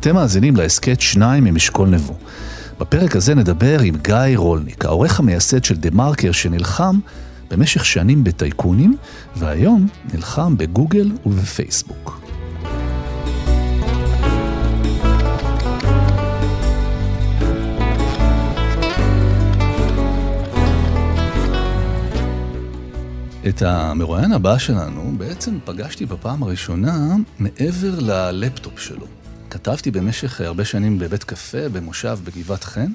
אתם מאזינים להסכת שניים ממשקול נבו. בפרק הזה נדבר עם גיא רולניק, העורך המייסד של דה מרקר שנלחם במשך שנים בטייקונים, והיום נלחם בגוגל ובפייסבוק. את המרואיין הבא שלנו בעצם פגשתי בפעם הראשונה מעבר ללפטופ שלו. כתבתי במשך הרבה שנים בבית קפה במושב בגבעת חן,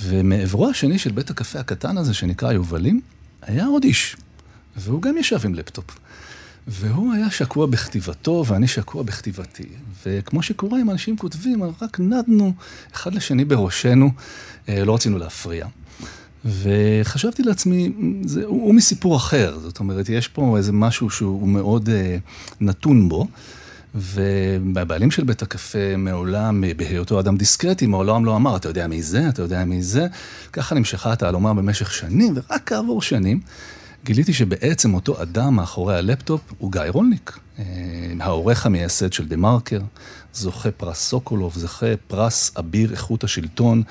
ומעברו השני של בית הקפה הקטן הזה שנקרא יובלים, היה עוד איש, והוא גם ישב עם לפטופ. והוא היה שקוע בכתיבתו ואני שקוע בכתיבתי. וכמו שקורה עם אנשים כותבים, רק נדנו אחד לשני בראשנו, אה, לא רצינו להפריע. וחשבתי לעצמי, זה, הוא, הוא מסיפור אחר, זאת אומרת, יש פה איזה משהו שהוא מאוד uh, נתון בו. והבעלים של בית הקפה מעולם, בהיותו אדם דיסקרטי, מעולם לא אמר, אתה יודע מי זה, אתה יודע מי זה. ככה נמשכה התעלומה במשך שנים, ורק כעבור שנים גיליתי שבעצם אותו אדם מאחורי הלפטופ הוא גיא רולניק, אה, העורך המייסד של TheMarker, זוכה פרס סוקולוב, זוכה פרס אביר איכות השלטון.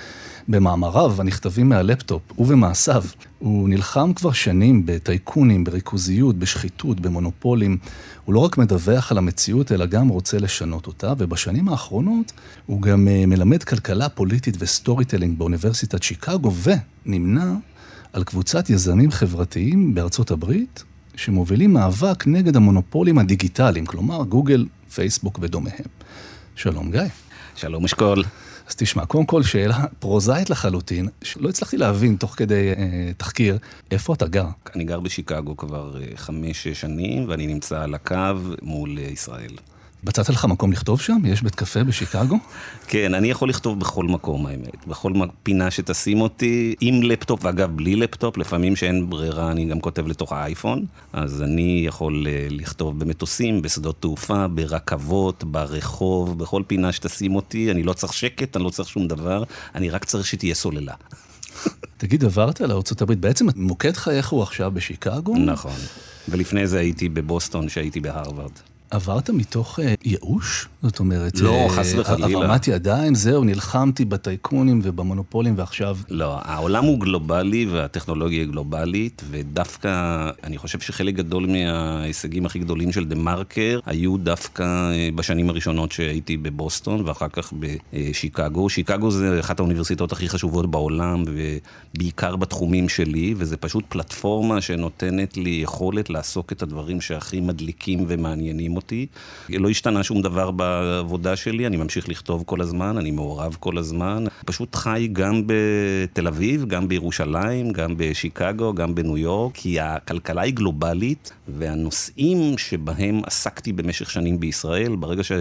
במאמריו הנכתבים מהלפטופ ובמעשיו, הוא נלחם כבר שנים בטייקונים, בריכוזיות, בשחיתות, במונופולים. הוא לא רק מדווח על המציאות, אלא גם רוצה לשנות אותה, ובשנים האחרונות הוא גם אה, מלמד כלכלה פוליטית ו storytelling באוניברסיטת שיקגו, ונמנה על קבוצת יזמים חברתיים בארצות הברית, שמובילים מאבק נגד המונופולים הדיגיטליים, כלומר גוגל, פייסבוק ודומיהם. שלום גיא. שלום אשכול. אז תשמע, קודם כל שאלה פרוזאית לחלוטין, שלא הצלחתי להבין תוך כדי אה, תחקיר, איפה אתה גר? אני גר בשיקגו כבר אה, חמש-שש שנים, ואני נמצא על הקו מול אה, ישראל. מצאת לך מקום לכתוב שם? יש בית קפה בשיקגו? כן, אני יכול לכתוב בכל מקום האמת. בכל פינה שתשים אותי, עם לפטופ, ואגב, בלי לפטופ, לפעמים שאין ברירה, אני גם כותב לתוך האייפון. אז אני יכול אה, לכתוב במטוסים, בשדות תעופה, ברכבות, ברחוב, בכל פינה שתשים אותי. אני לא צריך שקט, אני לא צריך שום דבר, אני רק צריך שתהיה סוללה. תגיד, עברת לארה"ב, בעצם מוקד חייך הוא עכשיו בשיקגו? נכון. ולפני זה הייתי בבוסטון, שהייתי בהרווארד. עברת מתוך אה, ייאוש? זאת אומרת, לא, אה, חס וחלילה. הרמת ידיים, זהו, נלחמתי בטייקונים ובמונופולים ועכשיו... לא, העולם הוא גלובלי והטכנולוגיה היא גלובלית, ודווקא, אני חושב שחלק גדול מההישגים הכי גדולים של דה מרקר היו דווקא אה, בשנים הראשונות שהייתי בבוסטון, ואחר כך בשיקגו. שיקגו זה אחת האוניברסיטאות הכי חשובות בעולם, ובעיקר בתחומים שלי, וזה פשוט פלטפורמה שנותנת לי יכולת לעסוק את הדברים שהכי מדליקים ומעניינים אותי. לא השתנה שום דבר בעבודה שלי, אני ממשיך לכתוב כל הזמן, אני מעורב כל הזמן. פשוט חי גם בתל אביב, גם בירושלים, גם בשיקגו, גם בניו יורק, כי הכלכלה היא גלובלית, והנושאים שבהם עסקתי במשך שנים בישראל, ברגע ש...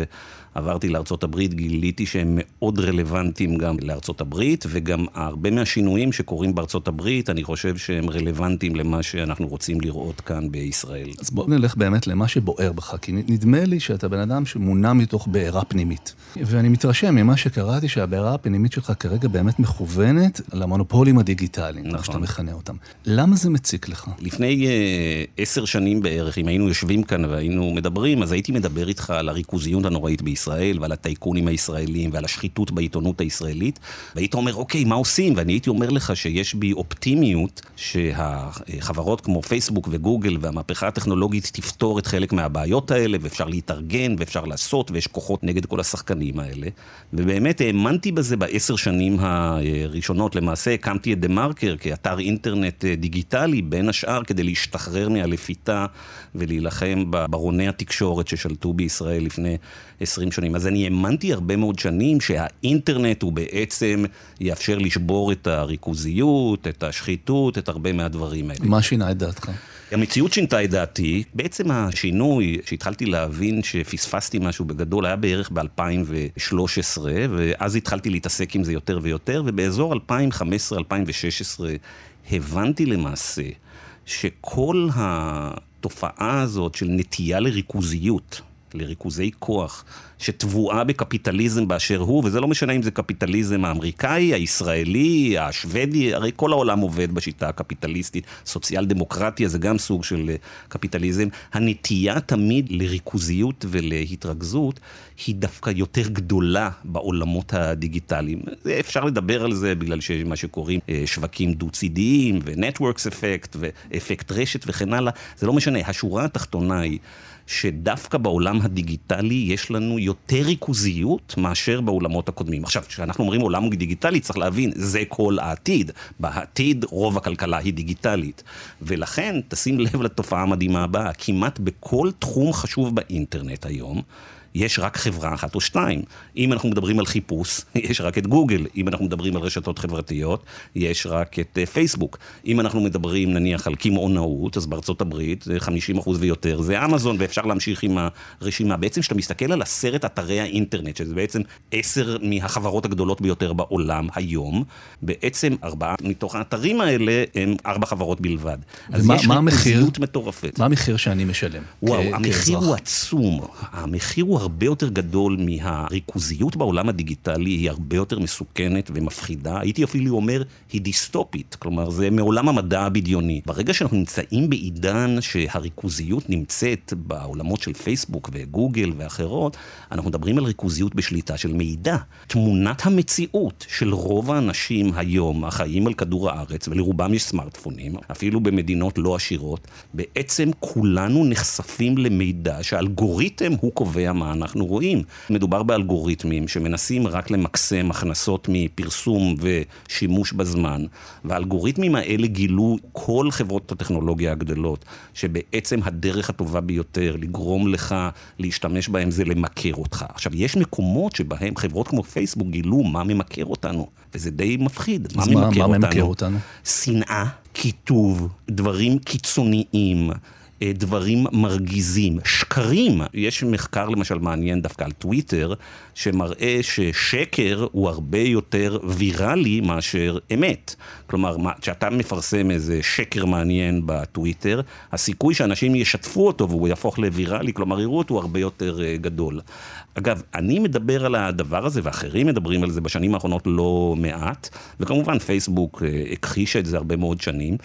עברתי לארצות הברית, גיליתי שהם מאוד רלוונטיים גם לארצות הברית, וגם הרבה מהשינויים שקורים בארצות הברית, אני חושב שהם רלוונטיים למה שאנחנו רוצים לראות כאן בישראל. אז בוא נלך באמת למה שבוער בך, כי נדמה לי שאתה בן אדם שמונע מתוך בעירה פנימית. ואני מתרשם ממה שקראתי, שהבעירה הפנימית שלך כרגע באמת מכוונת למונופולים הדיגיטליים, נכון. שאתה מכנה אותם. למה זה מציק לך? לפני אה, עשר שנים בערך, אם היינו יושבים כאן והיינו מדברים, אז הייתי מדבר איתך על הריכוזיות הנוראית בישראל. בישראל ועל הטייקונים הישראלים ועל השחיתות בעיתונות הישראלית, והיית אומר, אוקיי, מה עושים? ואני הייתי אומר לך שיש בי אופטימיות שהחברות כמו פייסבוק וגוגל והמהפכה הטכנולוגית תפתור את חלק מהבעיות האלה, ואפשר להתארגן ואפשר לעשות, ויש כוחות נגד כל השחקנים האלה. ובאמת האמנתי בזה בעשר שנים הראשונות. למעשה הקמתי את דה מרקר כאתר אינטרנט דיגיטלי, בין השאר כדי להשתחרר מהלפיתה ולהילחם בברוני התקשורת ששלטו בישראל לפני 20 דברים שונים. אז אני האמנתי הרבה מאוד שנים שהאינטרנט הוא בעצם יאפשר לשבור את הריכוזיות, את השחיתות, את הרבה מהדברים האלה. מה שינה את דעתך? המציאות שינתה את דעתי, בעצם השינוי שהתחלתי להבין שפספסתי משהו בגדול היה בערך ב-2013, ואז התחלתי להתעסק עם זה יותר ויותר, ובאזור 2015-2016 הבנתי למעשה שכל התופעה הזאת של נטייה לריכוזיות, לריכוזי כוח, שטבועה בקפיטליזם באשר הוא, וזה לא משנה אם זה קפיטליזם האמריקאי, הישראלי, השוודי, הרי כל העולם עובד בשיטה הקפיטליסטית. סוציאל דמוקרטיה זה גם סוג של אה, קפיטליזם. הנטייה תמיד לריכוזיות ולהתרכזות היא דווקא יותר גדולה בעולמות הדיגיטליים. אפשר לדבר על זה בגלל שמה שקוראים אה, שווקים דו-צידיים, ו-Networks אפקט, ואפקט רשת וכן הלאה. זה לא משנה, השורה התחתונה היא... שדווקא בעולם הדיגיטלי יש לנו יותר ריכוזיות מאשר בעולמות הקודמים. עכשיו, כשאנחנו אומרים עולם דיגיטלי, צריך להבין, זה כל העתיד. בעתיד רוב הכלכלה היא דיגיטלית. ולכן, תשים לב לתופעה המדהימה הבאה, כמעט בכל תחום חשוב באינטרנט היום, יש רק חברה אחת או שתיים. אם אנחנו מדברים על חיפוש, יש רק את גוגל. אם אנחנו מדברים על רשתות חברתיות, יש רק את uh, פייסבוק. אם אנחנו מדברים נניח על קמעונאות, אז בארצות הברית זה 50% ויותר, זה אמזון, ואפשר להמשיך עם הרשימה. בעצם כשאתה מסתכל על עשרת אתרי האינטרנט, שזה בעצם עשר מהחברות הגדולות ביותר בעולם היום, בעצם ארבעה מתוך האתרים האלה הם ארבע חברות בלבד. אז ומה, יש ריכוזיות מטורפת. מה המחיר שאני משלם? וואו, המחיר הוא עצום. המחיר הוא הרבה יותר גדול מהריכוזיות בעולם הדיגיטלי, היא הרבה יותר מסוכנת ומפחידה. הייתי אפילו אומר, היא דיסטופית. כלומר, זה מעולם המדע הבדיוני. ברגע שאנחנו נמצאים בעידן שהריכוזיות נמצאת בעולמות של פייסבוק וגוגל ואחרות, אנחנו מדברים על ריכוזיות בשליטה של מידע. תמונת המציאות של רוב האנשים היום החיים על כדור הארץ, ולרובם יש סמארטפונים, אפילו במדינות לא עשירות, בעצם כולנו נחשפים למידע שהאלגוריתם הוא קובע מה אנחנו רואים. מדובר באלגוריתמים שמנסים רק למקסם הכנסות מפרסום ושימוש בזמן, והאלגוריתמים האלה גילו כל חברות הטכנולוגיה הגדולות, שבעצם הדרך הטובה ביותר לגרום לך להשתמש בהם זה למכר אותך. עכשיו, יש מקומות שבהם חברות כמו פייסבוק גילו מה ממכר אותנו, וזה די מפחיד. מה ממכר מה, אותנו? אותנו? שנאה, קיטוב, דברים קיצוניים. אה, דברים מרגיזים, שקרים. יש מחקר למשל מעניין דווקא על טוויטר, שמראה ששקר הוא הרבה יותר ויראלי מאשר אמת. כלומר, כשאתה מפרסם איזה שקר מעניין בטוויטר, הסיכוי שאנשים ישתפו אותו והוא יהפוך לוויראלי, כלומר יראו אותו, הוא הרבה יותר אה, גדול. אגב, אני מדבר על הדבר הזה, ואחרים מדברים על זה בשנים האחרונות לא מעט, וכמובן פייסבוק אה, הכחישה את זה הרבה מאוד שנים.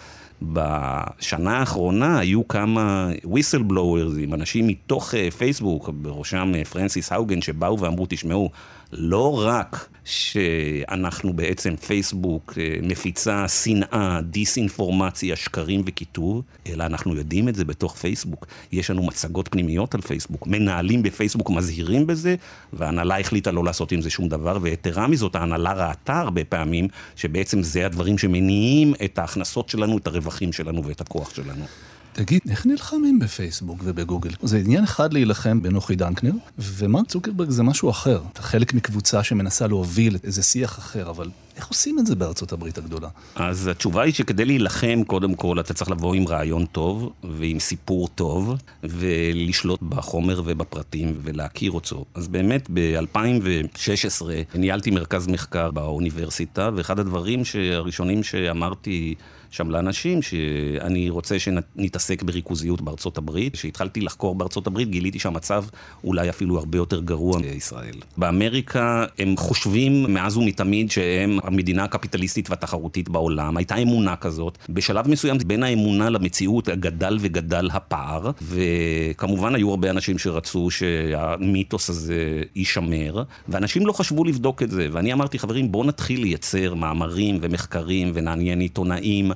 בשנה האחרונה היו כמה whistleblowers, אנשים מתוך אה, פייסבוק, בראשם אה, פרנסיס האוגן, שבאו ואמרו, תשמעו, לא רק שאנחנו בעצם, פייסבוק אה, מפיצה שנאה, דיסאינפורמציה, שקרים וקיטוב, אלא אנחנו יודעים את זה בתוך פייסבוק. יש לנו מצגות פנימיות על פייסבוק. מנהלים בפייסבוק מזהירים בזה, וההנהלה החליטה לא לעשות עם זה שום דבר, ויתרה מזאת, ההנהלה ראתה הרבה פעמים שבעצם זה הדברים שמניעים את ההכנסות שלנו, את הרווחים שלנו ואת הכוח שלנו. תגיד, איך נלחמים בפייסבוק ובגוגל? זה עניין אחד להילחם בנוחי דנקנר, ומרק צוקרברג זה משהו אחר. אתה חלק מקבוצה שמנסה להוביל איזה שיח אחר, אבל איך עושים את זה בארצות הברית הגדולה? אז התשובה היא שכדי להילחם, קודם כל אתה צריך לבוא עם רעיון טוב, ועם סיפור טוב, ולשלוט בחומר ובפרטים, ולהכיר אותו. אז באמת, ב-2016 ניהלתי מרכז מחקר באוניברסיטה, ואחד הדברים הראשונים שאמרתי שם לאנשים, שאני רוצה שנתעסק בריכוזיות בארצות הברית. כשהתחלתי לחקור בארצות הברית, גיליתי שהמצב אולי אפילו הרבה יותר גרוע מישראל. באמריקה הם חושבים מאז ומתמיד שהם המדינה הקפיטליסטית והתחרותית בעולם. הייתה אמונה כזאת. בשלב מסוים בין האמונה למציאות גדל וגדל הפער, וכמובן היו הרבה אנשים שרצו שהמיתוס הזה יישמר, ואנשים לא חשבו לבדוק את זה. ואני אמרתי, חברים, בואו נתחיל לייצר מאמרים ומחקרים ונעניין עיתונאים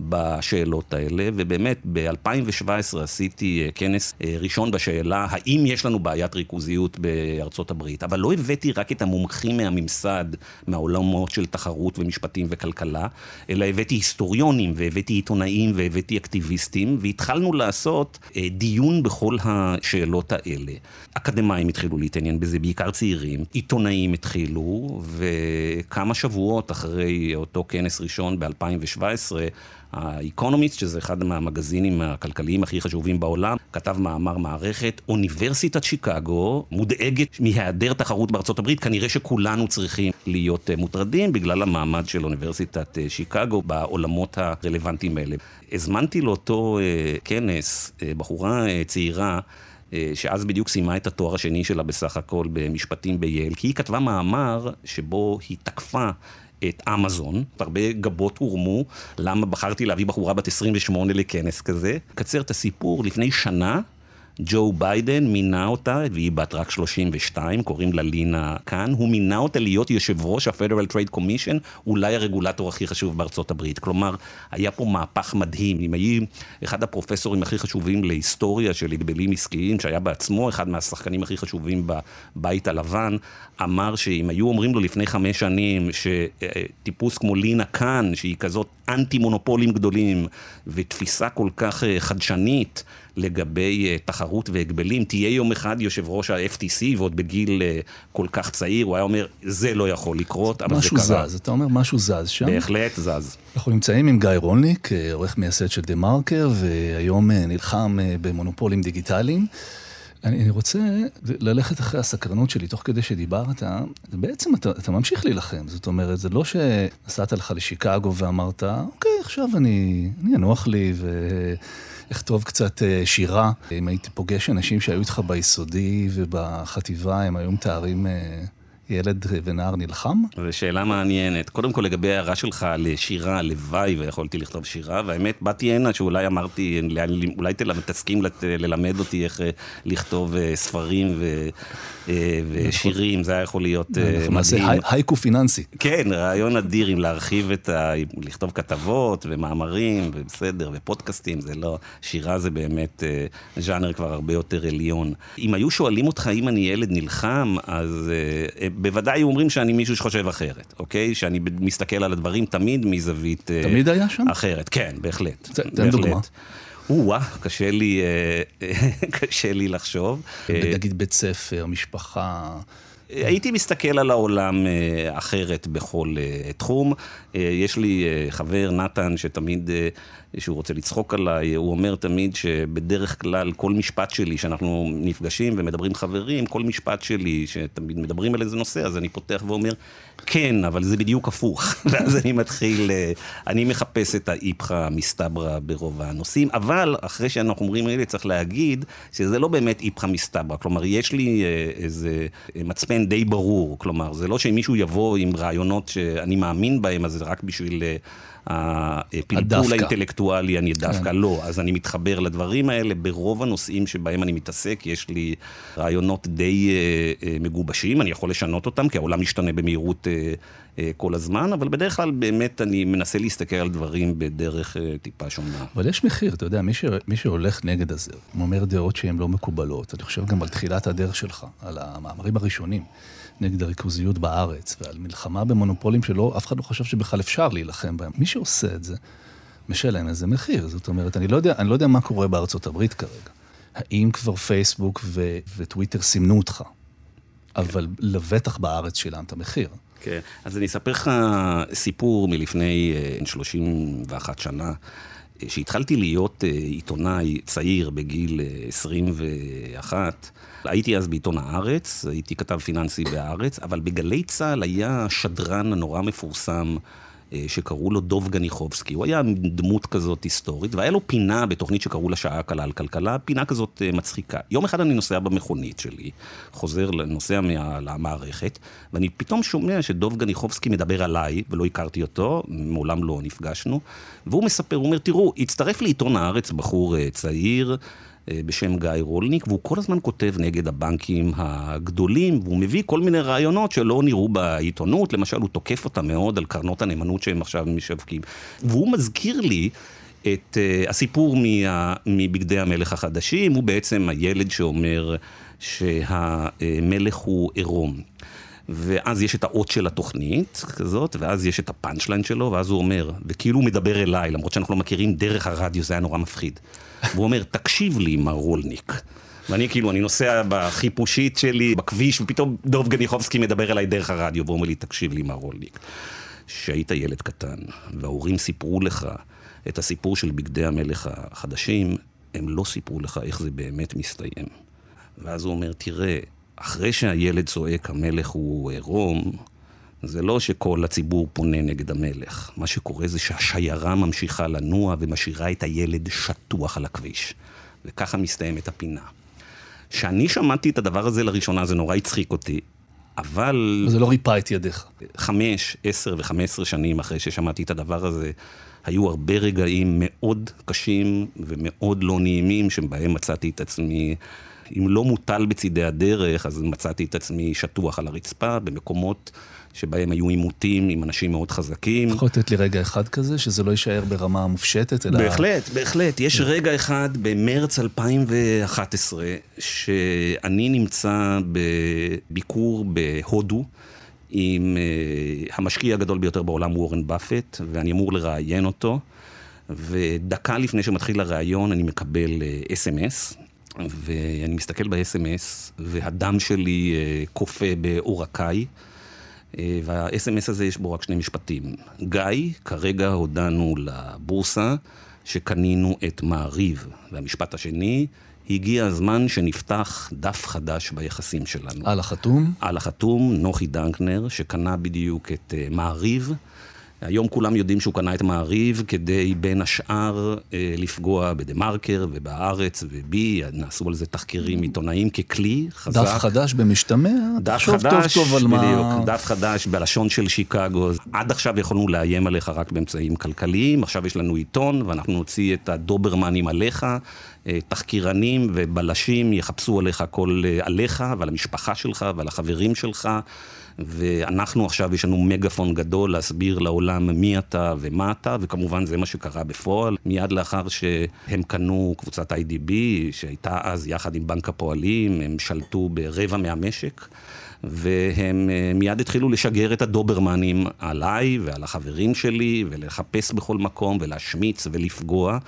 בשאלות האלה, ובאמת ב-2017 עשיתי אה, כנס אה, ראשון בשאלה האם יש לנו בעיית ריכוזיות בארצות הברית, אבל לא הבאתי רק את המומחים מהממסד, מהעולמות של תחרות ומשפטים וכלכלה, אלא הבאתי היסטוריונים והבאתי עיתונאים והבאתי אקטיביסטים, והתחלנו לעשות אה, דיון בכל השאלות האלה. אקדמאים התחילו להתעניין בזה, בעיקר צעירים, עיתונאים התחילו, וכמה שבועות אחרי אותו כנס ראשון ב-2017, האקונומיסט, שזה אחד מהמגזינים הכלכליים הכי חשובים בעולם, כתב מאמר מערכת, אוניברסיטת שיקגו מודאגת מהיעדר תחרות בארצות הברית, כנראה שכולנו צריכים להיות אה, מוטרדים בגלל המעמד של אוניברסיטת אה, שיקגו בעולמות הרלוונטיים האלה. הזמנתי לאותו אה, כנס בחורה צעירה שאז בדיוק סיימה את התואר השני שלה בסך הכל במשפטים בייל, כי היא כתבה מאמר שבו היא תקפה את אמזון, הרבה גבות הורמו, למה בחרתי להביא בחורה בת 28 לכנס כזה. קצר את הסיפור, לפני שנה ג'ו ביידן מינה אותה, והיא בת רק 32, קוראים לה לינה קאן, הוא מינה אותה להיות יושב ראש ה-Federal Trade Commission, אולי הרגולטור הכי חשוב בארצות הברית. כלומר, היה פה מהפך מדהים. אם היו אחד הפרופסורים הכי חשובים להיסטוריה של הגבלים עסקיים, שהיה בעצמו אחד מהשחקנים הכי חשובים בבית הלבן, אמר שאם היו אומרים לו לפני חמש שנים שטיפוס כמו לינה קאן, שהיא כזאת אנטי מונופולים גדולים, ותפיסה כל כך אה, חדשנית, לגבי אה, תחרות והגבלים, תהיה יום אחד יושב ראש ה-FTC ועוד בגיל אה, כל כך צעיר, הוא היה אומר, זה לא יכול לקרות, אבל זה קרה. משהו זז, אתה אומר משהו זז שם. בהחלט זז. אנחנו נמצאים עם גיא רולניק, אה, עורך מייסד של דה מרקר, והיום נלחם במונופולים דיגיטליים. אני, אני רוצה ללכת אחרי הסקרנות שלי, תוך כדי שדיברת, בעצם אתה, אתה ממשיך להילחם. זאת אומרת, זה לא שנסעת לך לשיקגו ואמרת, אוקיי, עכשיו אני, אני אנוח לי ו... אכתוב קצת אה, שירה. אם הייתי פוגש אנשים שהיו איתך ביסודי ובחטיבה, הם היו מתארים אה, ילד ונער נלחם? זו שאלה מעניינת. קודם כל, לגבי ההערה שלך לשירה, הלוואי ויכולתי לכתוב שירה, והאמת, באתי הנה שאולי אמרתי, אולי תסכים ללמד אותי איך אה, לכתוב ספרים ו... ושירים, זה היה יכול להיות מדהים. נעשה הייקו פיננסי. כן, רעיון אדיר אם להרחיב את ה... לכתוב כתבות ומאמרים, ובסדר, ופודקאסטים, זה לא... שירה זה באמת ז'אנר כבר הרבה יותר עליון. אם היו שואלים אותך אם אני ילד נלחם, אז בוודאי אומרים שאני מישהו שחושב אחרת, אוקיי? שאני מסתכל על הדברים תמיד מזווית תמיד היה שם? אחרת, כן, בהחלט. תן דוגמה. או-אה, קשה לי, קשה לי לחשוב. נגיד בית ספר, משפחה. הייתי מסתכל על העולם אחרת בכל תחום. יש לי חבר, נתן, שתמיד שהוא רוצה לצחוק עליי, הוא אומר תמיד שבדרך כלל כל משפט שלי, שאנחנו נפגשים ומדברים חברים, כל משפט שלי, שתמיד מדברים על איזה נושא, אז אני פותח ואומר, כן, אבל זה בדיוק הפוך. ואז אני מתחיל, אה, אני מחפש את האיפכא מסתברא ברוב הנושאים, אבל אחרי שאנחנו אומרים אלה, צריך להגיד שזה לא באמת איפכא מסתברא. כלומר, יש לי אה, איזה מצפן די ברור. כלומר, זה לא שמישהו יבוא עם רעיונות שאני מאמין בהם, אז זה רק בשביל... אה, הפלפול האינטלקטואלי, אני דווקא כן. לא. אז אני מתחבר לדברים האלה. ברוב הנושאים שבהם אני מתעסק, יש לי רעיונות די uh, uh, מגובשים, אני יכול לשנות אותם, כי העולם משתנה במהירות uh, כל הזמן, אבל בדרך כלל באמת אני מנסה להסתכל על דברים בדרך טיפה שונה. אבל יש מחיר, אתה יודע, מי, ש... מי שהולך נגד הזה, הוא אומר דעות שהן לא מקובלות. אני חושב גם על תחילת הדרך שלך, על המאמרים הראשונים. נגד הריכוזיות בארץ, ועל מלחמה במונופולים שלא, אף אחד לא חשב שבכלל אפשר להילחם בהם. מי שעושה את זה, משלם איזה מחיר. זאת אומרת, אני לא יודע, אני לא יודע מה קורה בארצות הברית כרגע. האם כבר פייסבוק ו- וטוויטר סימנו אותך, אבל לבטח בארץ שילמת מחיר. כן, אז אני אספר לך סיפור מלפני 31 אה, שנה. כשהתחלתי להיות אה, עיתונאי צעיר בגיל 21, אה, הייתי אז בעיתון הארץ, הייתי כתב פיננסי בהארץ, אבל בגלי צה"ל היה שדרן נורא מפורסם שקראו לו דוב גניחובסקי. הוא היה דמות כזאת היסטורית, והיה לו פינה בתוכנית שקראו לה שעה קלה על כלכלה, פינה כזאת אה, מצחיקה. יום אחד אני נוסע במכונית שלי, חוזר, נוסע מה, למערכת, ואני פתאום שומע שדוב גניחובסקי מדבר עליי, ולא הכרתי אותו, מעולם לא נפגשנו, והוא מספר, הוא אומר, תראו, הצטרף לעיתון הארץ בחור אה, צעיר, אה, בשם גיא רולניק, והוא כל הזמן כותב נגד הבנקים הגדולים, והוא מביא כל מיני רעיונות שלא נראו בעיתונות, למשל הוא תוקף אותם מאוד על קרנות הנאמנות שהם עכשיו משווקים. והוא מזכיר לי את uh, הסיפור מה, מבגדי המלך החדשים, הוא בעצם הילד שאומר שהמלך הוא עירום. ואז יש את האות של התוכנית כזאת, ואז יש את הפאנצ' ליין שלו, ואז הוא אומר, וכאילו הוא מדבר אליי, למרות שאנחנו לא מכירים דרך הרדיו, זה היה נורא מפחיד. והוא אומר, תקשיב לי, מר רולניק. ואני כאילו, אני נוסע בחיפושית שלי, בכביש, ופתאום דוב גניחובסקי מדבר אליי דרך הרדיו, והוא אומר לי, תקשיב לי, מר רולניק. כשהיית ילד קטן, וההורים סיפרו לך את הסיפור של בגדי המלך החדשים, הם לא סיפרו לך איך זה באמת מסתיים. ואז הוא אומר, תראה, אחרי שהילד צועק המלך הוא עירום, זה לא שכל הציבור פונה נגד המלך. מה שקורה זה שהשיירה ממשיכה לנוע ומשאירה את הילד שטוח על הכביש. וככה מסתיימת הפינה. כשאני שמעתי את הדבר הזה לראשונה, זה נורא הצחיק אותי, אבל... זה לא ריפא את ידיך. חמש, עשר וחמש עשרה שנים אחרי ששמעתי את הדבר הזה, היו הרבה רגעים מאוד קשים ומאוד לא נעימים, שבהם מצאתי את עצמי, אם לא מוטל בצידי הדרך, אז מצאתי את עצמי שטוח על הרצפה, במקומות שבהם היו עימותים עם אנשים מאוד חזקים. יכול לתת לי רגע אחד כזה, שזה לא יישאר ברמה מופשטת, אלא... בהחלט, בהחלט. יש רגע אחד במרץ 2011, שאני נמצא בביקור בהודו. עם uh, המשקיע הגדול ביותר בעולם, וורן באפט, ואני אמור לראיין אותו. ודקה לפני שמתחיל הראיון אני מקבל אס.אם.אס, uh, ואני מסתכל ב-אס.אם.אס, והדם שלי uh, קופא בעורקיי. אה, וה-SMS הזה יש בו רק שני משפטים. גיא, כרגע הודענו לבורסה שקנינו את מעריב. והמשפט השני, הגיע הזמן שנפתח דף חדש ביחסים שלנו. על החתום? על החתום, נוחי דנקנר, שקנה בדיוק את uh, מעריב. היום כולם יודעים שהוא קנה את מעריב כדי בין השאר אה, לפגוע בדה מרקר ובהארץ ובי, נעשו על זה תחקירים עיתונאיים ככלי חזק. דף חדש במשתמע? דף חדש, טוב, טוב על בדיוק, מה... דף חדש בלשון של שיקגו. עד עכשיו יכולנו לאיים עליך רק באמצעים כלכליים, עכשיו יש לנו עיתון ואנחנו נוציא את הדוברמנים עליך. אה, תחקירנים ובלשים יחפשו עליך הכל אה, עליך ועל המשפחה שלך ועל החברים שלך. ואנחנו עכשיו, יש לנו מגפון גדול להסביר לעולם מי אתה ומה אתה, וכמובן זה מה שקרה בפועל. מיד לאחר שהם קנו קבוצת IDB, שהייתה אז יחד עם בנק הפועלים, הם שלטו ברבע מהמשק. והם אה, מיד התחילו לשגר את הדוברמנים עליי ועל החברים שלי, ולחפש בכל מקום, ולהשמיץ ולפגוע,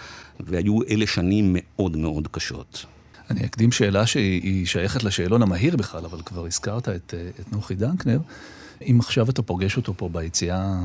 והיו אלה שנים מאוד מאוד קשות. אני אקדים שאלה שהיא שייכת לשאלון המהיר בכלל, אבל כבר הזכרת את, אה, את נוחי דנקנר. אם עכשיו אתה פוגש אותו פה ביציאה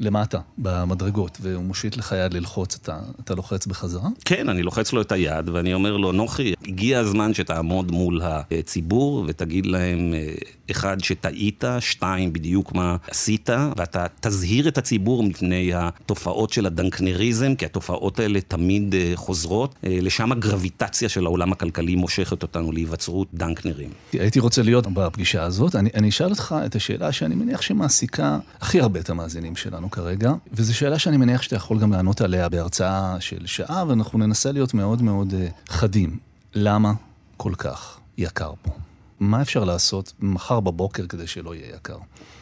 למטה, במדרגות, והוא מושיט לך יד ללחוץ, אתה, אתה לוחץ בחזרה? כן, אני לוחץ לו את היד, ואני אומר לו, נוחי, הגיע הזמן שתעמוד מול הציבור ותגיד להם, אה, אחד, שטעית, שתיים, בדיוק מה עשית, ואתה תזהיר את הציבור מפני התופעות של הדנקנריזם, כי התופעות האלה תמיד אה, חוזרות. אה, לשם הגרביטציה של העולם הכלכלי מושכת אותנו להיווצרות דנקנרים. הייתי רוצה להיות בפגישה הזאת. אני, אני אשאל אותך את השאלה שאני מניח שמעסיקה הכי הרבה את המאזינים שלנו כרגע, וזו שאלה שאני מניח שאתה יכול גם לענות עליה בהרצאה של שעה, ואנחנו ננסה להיות מאוד מאוד חדים. למה כל כך יקר פה? מה אפשר לעשות מחר בבוקר כדי שלא יהיה יקר?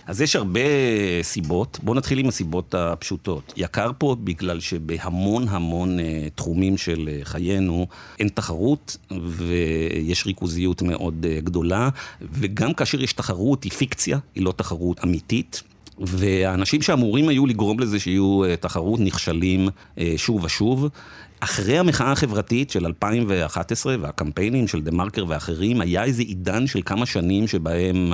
אז יש הרבה סיבות. בואו נתחיל עם הסיבות הפשוטות. יקר פה בגלל שבהמון המון uh, תחומים של uh, חיינו אין תחרות ויש ריכוזיות מאוד גדולה, וגם כאשר יש תחרות היא פיקציה, היא לא תחרות אמיתית. והאנשים שאמורים היו לגרום לזה שיהיו תחרות נכשלים שוב ושוב. אחרי המחאה החברתית של 2011 והקמפיינים של דה מרקר ואחרים, היה איזה עידן של כמה שנים שבהם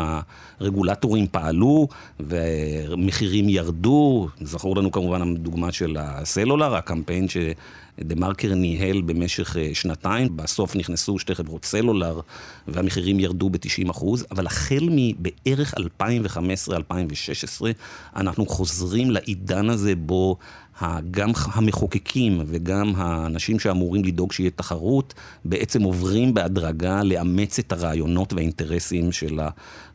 הרגולטורים פעלו ומחירים ירדו. זכור לנו כמובן הדוגמה של הסלולר, הקמפיין ש... דה מרקר ניהל במשך אה, שנתיים, בסוף נכנסו שתי חברות סלולר והמחירים ירדו ב-90 אחוז, אבל החל מבערך 2015-2016 אנחנו חוזרים לעידן הזה בו גם המחוקקים וגם האנשים שאמורים לדאוג שיהיה תחרות, בעצם עוברים בהדרגה לאמץ את הרעיונות והאינטרסים של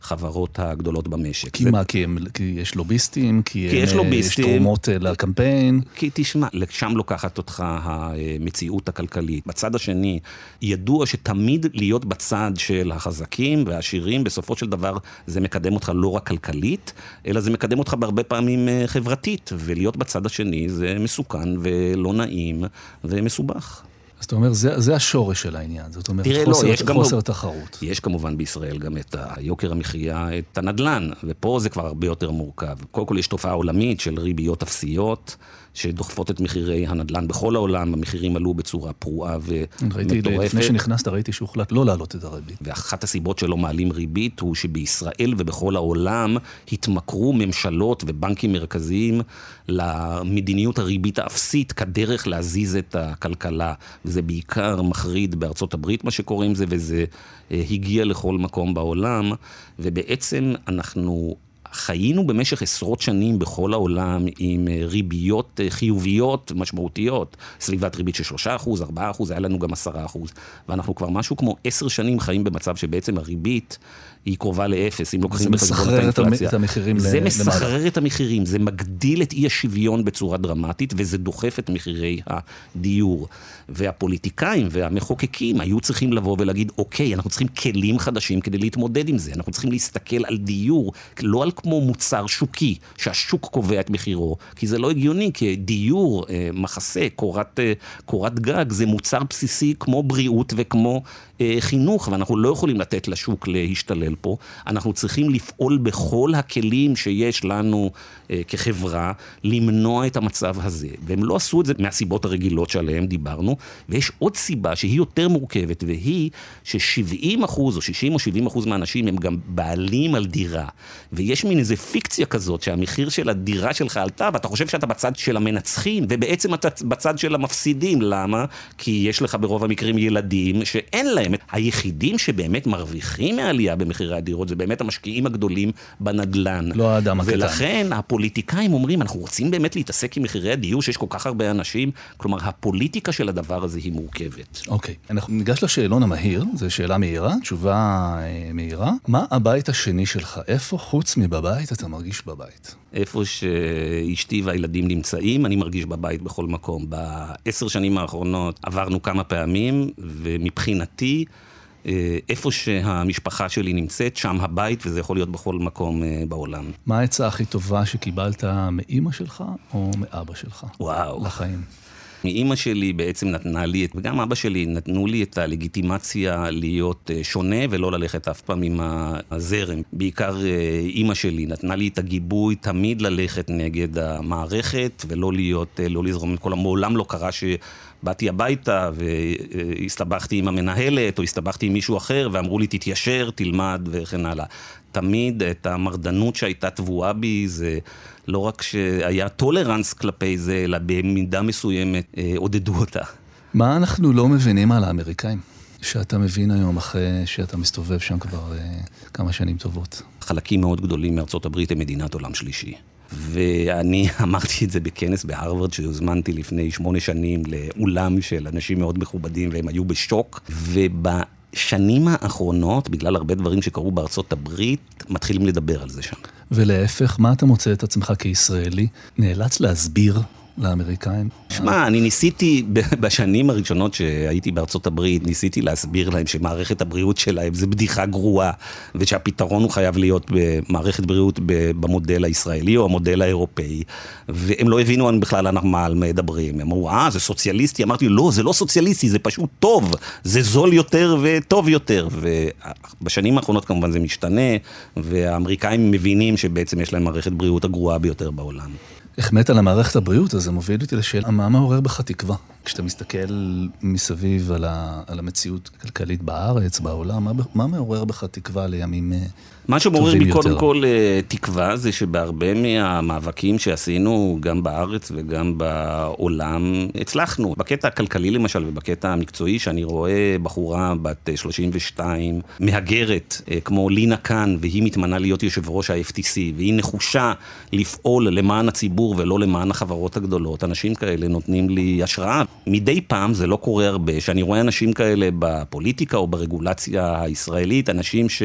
החברות הגדולות במשק. כי זה... מה, כי, הם, כי יש לוביסטים? כי, כי יש לוביסטים. יש תרומות אה, לקמפיין? כי תשמע, לשם לוקחת אותך המציאות הכלכלית. בצד השני, ידוע שתמיד להיות בצד של החזקים והעשירים, בסופו של דבר זה מקדם אותך לא רק כלכלית, אלא זה מקדם אותך בהרבה פעמים אה, חברתית, ולהיות בצד השני זה מסוכן ולא נעים ומסובך. אז אתה אומר, זה, זה השורש של העניין, זאת אומרת, תראה, חוסר, לא, יש גם... חוסר תחרות. יש כמובן בישראל גם את היוקר המחיה, את הנדלן, ופה זה כבר הרבה יותר מורכב. קודם כל יש תופעה עולמית של ריביות אפסיות. שדוחפות את מחירי הנדל"ן בכל העולם, המחירים עלו בצורה פרועה ומטורפת. ראיתי, לפני שנכנסת ראיתי שהוחלט לא להעלות את הריבית. ואחת הסיבות שלא מעלים ריבית הוא שבישראל ובכל העולם התמכרו ממשלות ובנקים מרכזיים למדיניות הריבית האפסית כדרך להזיז את הכלכלה. וזה בעיקר מחריד בארצות הברית מה שקורה עם זה, וזה אה, הגיע לכל מקום בעולם, ובעצם אנחנו... חיינו במשך עשרות שנים בכל העולם עם אה, ריביות אה, חיוביות משמעותיות, סביבת ריבית של 3%, 4%, היה לנו גם 10%, ואנחנו כבר משהו כמו עשר שנים חיים במצב שבעצם הריבית היא קרובה לאפס, אם לוקחים בחשבון את האינפלציה. את המחירים זה. מסחרר את המחירים, זה מגדיל את אי השוויון בצורה דרמטית, וזה דוחף את מחירי הדיור. והפוליטיקאים והמחוקקים היו צריכים לבוא ולהגיד, אוקיי, אנחנו צריכים כלים חדשים כדי להתמודד עם זה. אנחנו צריכים להסתכל על דיור, לא על כמו מוצר שוקי, שהשוק קובע את מחירו, כי זה לא הגיוני, כי דיור, אה, מחסה, קורת, אה, קורת גג, זה מוצר בסיסי כמו בריאות וכמו חינוך, ואנחנו לא יכולים לתת לשוק להשתולל פה. אנחנו צריכים לפעול בכל הכלים שיש לנו אה, כחברה, למנוע את המצב הזה. והם לא עשו את זה מהסיבות הרגילות שעליהן דיברנו, ויש עוד סיבה שהיא יותר מורכבת, והיא ש-70 אחוז, או 60 או 70 אחוז מהאנשים הם גם בעלים על דירה. ויש מין איזה פיקציה כזאת שהמחיר של הדירה שלך עלתה, ואתה חושב שאתה בצד של המנצחים, ובעצם אתה בצד של המפסידים. למה? כי יש לך ברוב המקרים ילדים שאין להם. היחידים שבאמת מרוויחים מהעלייה במחירי הדירות זה באמת המשקיעים הגדולים בנדל"ן. לא האדם הקטן. ולכן הפוליטיקאים אומרים, אנחנו רוצים באמת להתעסק עם מחירי הדיור, שיש כל כך הרבה אנשים, כלומר, הפוליטיקה של הדבר הזה היא מורכבת. אוקיי, okay. אנחנו ניגש לשאלון המהיר, זו שאלה מהירה, תשובה אה, מהירה. מה הבית השני שלך? איפה חוץ מבבית אתה מרגיש בבית? איפה שאשתי והילדים נמצאים, אני מרגיש בבית בכל מקום. בעשר שנים האחרונות עברנו כמה פעמים, ומבחינתי, איפה שהמשפחה שלי נמצאת, שם הבית, וזה יכול להיות בכל מקום אה, בעולם. מה העצה הכי טובה שקיבלת מאימא שלך או מאבא שלך? וואו. לחיים. אימא שלי בעצם נתנה לי, וגם אבא שלי נתנו לי את הלגיטימציה להיות אה, שונה ולא ללכת אף פעם עם הזרם. בעיקר אימא שלי נתנה לי את הגיבוי תמיד ללכת נגד המערכת ולא להיות, לא לזרום כל, המעולם לא קרה ש... באתי הביתה והסתבכתי עם המנהלת, או הסתבכתי עם מישהו אחר, ואמרו לי, תתיישר, תלמד וכן הלאה. תמיד את המרדנות שהייתה טבועה בי, זה לא רק שהיה טולרנס כלפי זה, אלא במידה מסוימת אה, עודדו אותה. מה אנחנו לא מבינים על האמריקאים? שאתה מבין היום אחרי שאתה מסתובב שם כבר אה, כמה שנים טובות. חלקים מאוד גדולים מארצות הברית הם מדינת עולם שלישי. ואני אמרתי את זה בכנס בהרווארד שהוזמנתי לפני שמונה שנים לאולם של אנשים מאוד מכובדים והם היו בשוק. ובשנים האחרונות, בגלל הרבה דברים שקרו בארצות הברית, מתחילים לדבר על זה שם. ולהפך, מה אתה מוצא את עצמך כישראלי נאלץ להסביר לאמריקאים? שמע, אני ניסיתי, בשנים הראשונות שהייתי בארצות הברית, ניסיתי להסביר להם שמערכת הבריאות שלהם זה בדיחה גרועה, ושהפתרון הוא חייב להיות במערכת בריאות במודל הישראלי או המודל האירופאי, והם לא הבינו בכלל על מה מדברים. הם אמרו, אה, זה סוציאליסטי? אמרתי, לא, זה לא סוציאליסטי, זה פשוט טוב, זה זול יותר וטוב יותר. ובשנים האחרונות כמובן זה משתנה, והאמריקאים מבינים שבעצם יש להם מערכת בריאות הגרועה ביותר בעולם. החמאת על המערכת הבריאות, אז זה מוביל אותי לשאלה, מה מעורר בך תקווה? כשאתה מסתכל מסביב על, ה, על המציאות הכלכלית בארץ, בעולם, מה, מה מעורר בך תקווה לימים יותר? מה שמעורר בי קודם כל אה, תקווה זה שבהרבה מהמאבקים שעשינו, גם בארץ וגם בעולם, הצלחנו. בקטע הכלכלי למשל ובקטע המקצועי, שאני רואה בחורה בת 32, אה, מהגרת, אה, כמו לינה קאן, והיא מתמנה להיות יושב ראש ה-FTC, והיא נחושה לפעול למען הציבור ולא למען החברות הגדולות. אנשים כאלה נותנים לי השראה. מדי פעם, זה לא קורה הרבה, שאני רואה אנשים כאלה בפוליטיקה או ברגולציה הישראלית, אנשים ש...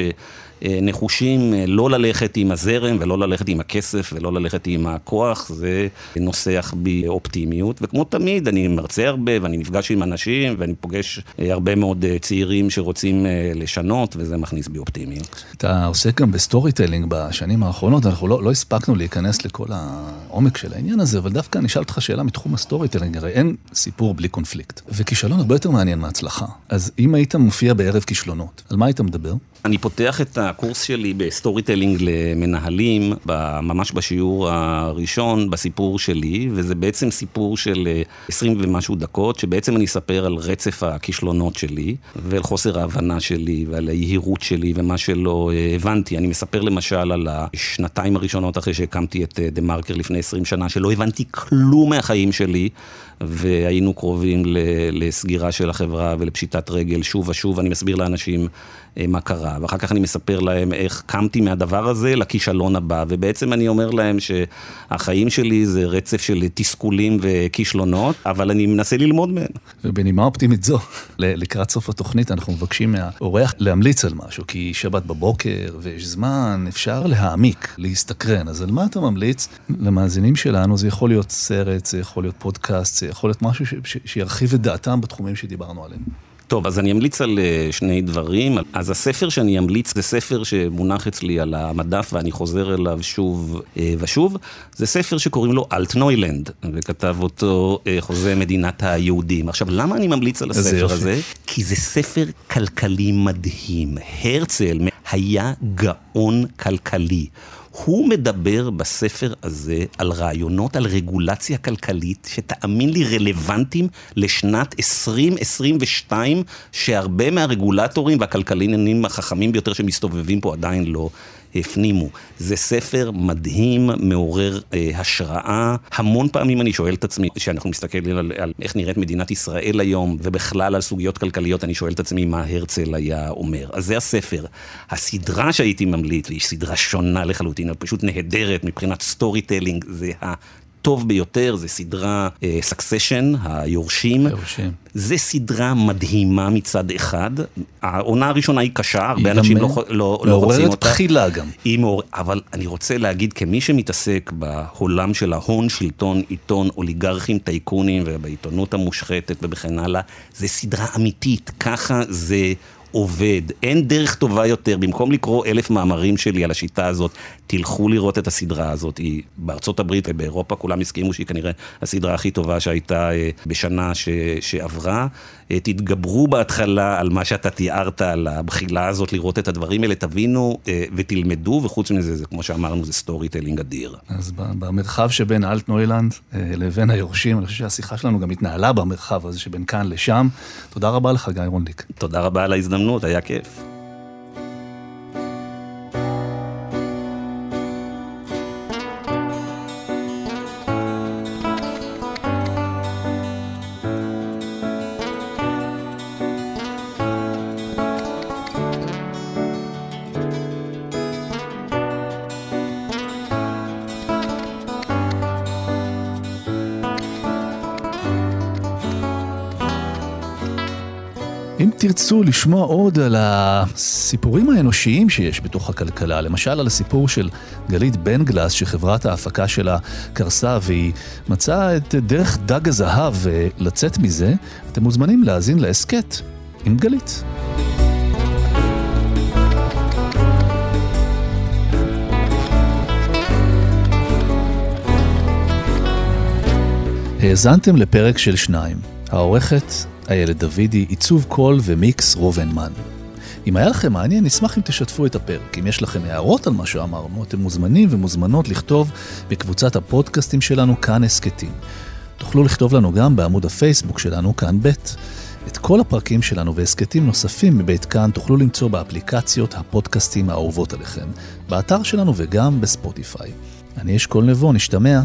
אה, נחושים אה, לא ללכת עם הזרם ולא ללכת עם הכסף ולא ללכת עם הכוח, זה נוסח בי אופטימיות. וכמו תמיד, אני מרצה הרבה ואני נפגש עם אנשים ואני פוגש אה, הרבה מאוד צעירים שרוצים לשנות, וזה מכניס בי אופטימיות. אתה עוסק גם ב storytelling בשנים האחרונות, אנחנו לא, לא הספקנו להיכנס לכל העומק של העניין הזה, אבל דווקא אני אשאל אותך שאלה מתחום ה storytelling, הרי אין סיפור בלי קונפליקט. וכישלון הרבה יותר מעניין מהצלחה. אז אם היית מופיע בערב כישלונות, על מה היית מדבר? אני פותח את הקורס שלי ב storytelling למנהלים, ממש בשיעור הראשון, בסיפור שלי, וזה בעצם סיפור של 20 אה, ומשהו דקות, שבעצם אני אספר על רצף הכישלונות שלי, ועל חוסר ההבנה שלי, ועל היהירות שלי, ומה שלא אה, הבנתי. אני מספר למשל על השנתיים הראשונות אחרי שהקמתי את The אה, מרקר לפני 20 שנה, שלא הבנתי כלום מהחיים שלי. והיינו קרובים לסגירה של החברה ולפשיטת רגל שוב ושוב, אני מסביר לאנשים מה קרה, ואחר כך אני מספר להם איך קמתי מהדבר הזה לכישלון הבא, ובעצם אני אומר להם שהחיים שלי זה רצף של תסכולים וכישלונות, אבל אני מנסה ללמוד מהם. ובנימה אופטימית זו, לקראת סוף התוכנית אנחנו מבקשים מהאורח להמליץ על משהו, כי שבת בבוקר ויש זמן, אפשר להעמיק, להסתקרן, אז על מה אתה ממליץ? למאזינים שלנו זה יכול להיות סרט, זה יכול להיות פודקאסט, זה יכול להיות משהו שירחיב את דעתם בתחומים שדיברנו עליהם. טוב, אז אני אמליץ על אה, שני דברים. אז הספר שאני אמליץ זה ספר שמונח אצלי על המדף ואני חוזר אליו שוב אה, ושוב. זה ספר שקוראים לו אלטנוילנד, וכתב אותו אה, חוזה מדינת היהודים. עכשיו, למה אני ממליץ על הספר הזה? כי זה ספר כלכלי מדהים. הרצל היה גאון כלכלי. הוא מדבר בספר הזה על רעיונות, על רגולציה כלכלית, שתאמין לי רלוונטיים לשנת 2022, שהרבה מהרגולטורים והכלכלנים החכמים ביותר שמסתובבים פה עדיין לא הפנימו. זה ספר מדהים, מעורר אה, השראה. המון פעמים אני שואל את עצמי, כשאנחנו מסתכלים על, על איך נראית מדינת ישראל היום, ובכלל על סוגיות כלכליות, אני שואל את עצמי מה הרצל היה אומר. אז זה הספר. הסדרה שהייתי ממליץ, והיא סדרה שונה לחלוטין, פשוט נהדרת מבחינת storytelling, זה ה... הטוב ביותר זה סדרה סקסשן, uh, היורשים. היורשים. זה סדרה מדהימה מצד אחד. העונה הראשונה היא קשה, הרבה אנשים לא, לא, לא רוצים אותה. מעוררת בחילה גם. היא מעור... אבל אני רוצה להגיד, כמי שמתעסק בעולם של ההון, שלטון, עיתון, אוליגרכים, טייקונים, ובעיתונות המושחתת וכן הלאה, זה סדרה אמיתית. ככה זה עובד. אין דרך טובה יותר, במקום לקרוא אלף מאמרים שלי על השיטה הזאת, תלכו לראות את הסדרה הזאת. היא בארצות הברית ובאירופה כולם הסכימו שהיא כנראה הסדרה הכי טובה שהייתה אה, בשנה ש, שעברה. אה, תתגברו בהתחלה על מה שאתה תיארת, על הבחילה הזאת, לראות את הדברים האלה, תבינו אה, ותלמדו, וחוץ מזה, זה כמו שאמרנו, זה storytelling אדיר. אז במרחב שבין אלטנוילנד לבין היורשים, אני חושב שהשיחה שלנו גם התנהלה במרחב הזה שבין כאן לשם. תודה רבה לך, גיא רונדיק. תודה רבה על ההזדמנות, היה כיף. אם תרצו לשמוע עוד על הסיפורים האנושיים שיש בתוך הכלכלה, למשל על הסיפור של גלית בנגלס, שחברת ההפקה שלה קרסה והיא מצאה את דרך דג הזהב לצאת מזה, אתם מוזמנים להאזין להסכת עם גלית. האזנתם לפרק של שניים. העורכת איילת דוידי, עיצוב קול ומיקס רובנמן. אם היה לכם מעניין, נשמח אם תשתפו את הפרק. אם יש לכם הערות על מה שאמרנו, אתם מוזמנים ומוזמנות לכתוב בקבוצת הפודקאסטים שלנו כאן הסכתים. תוכלו לכתוב לנו גם בעמוד הפייסבוק שלנו כאן ב'. את כל הפרקים שלנו והסכתים נוספים מבית כאן תוכלו למצוא באפליקציות הפודקאסטים האהובות עליכם, באתר שלנו וגם בספוטיפיי. אני אשכול נבו, נשתמע.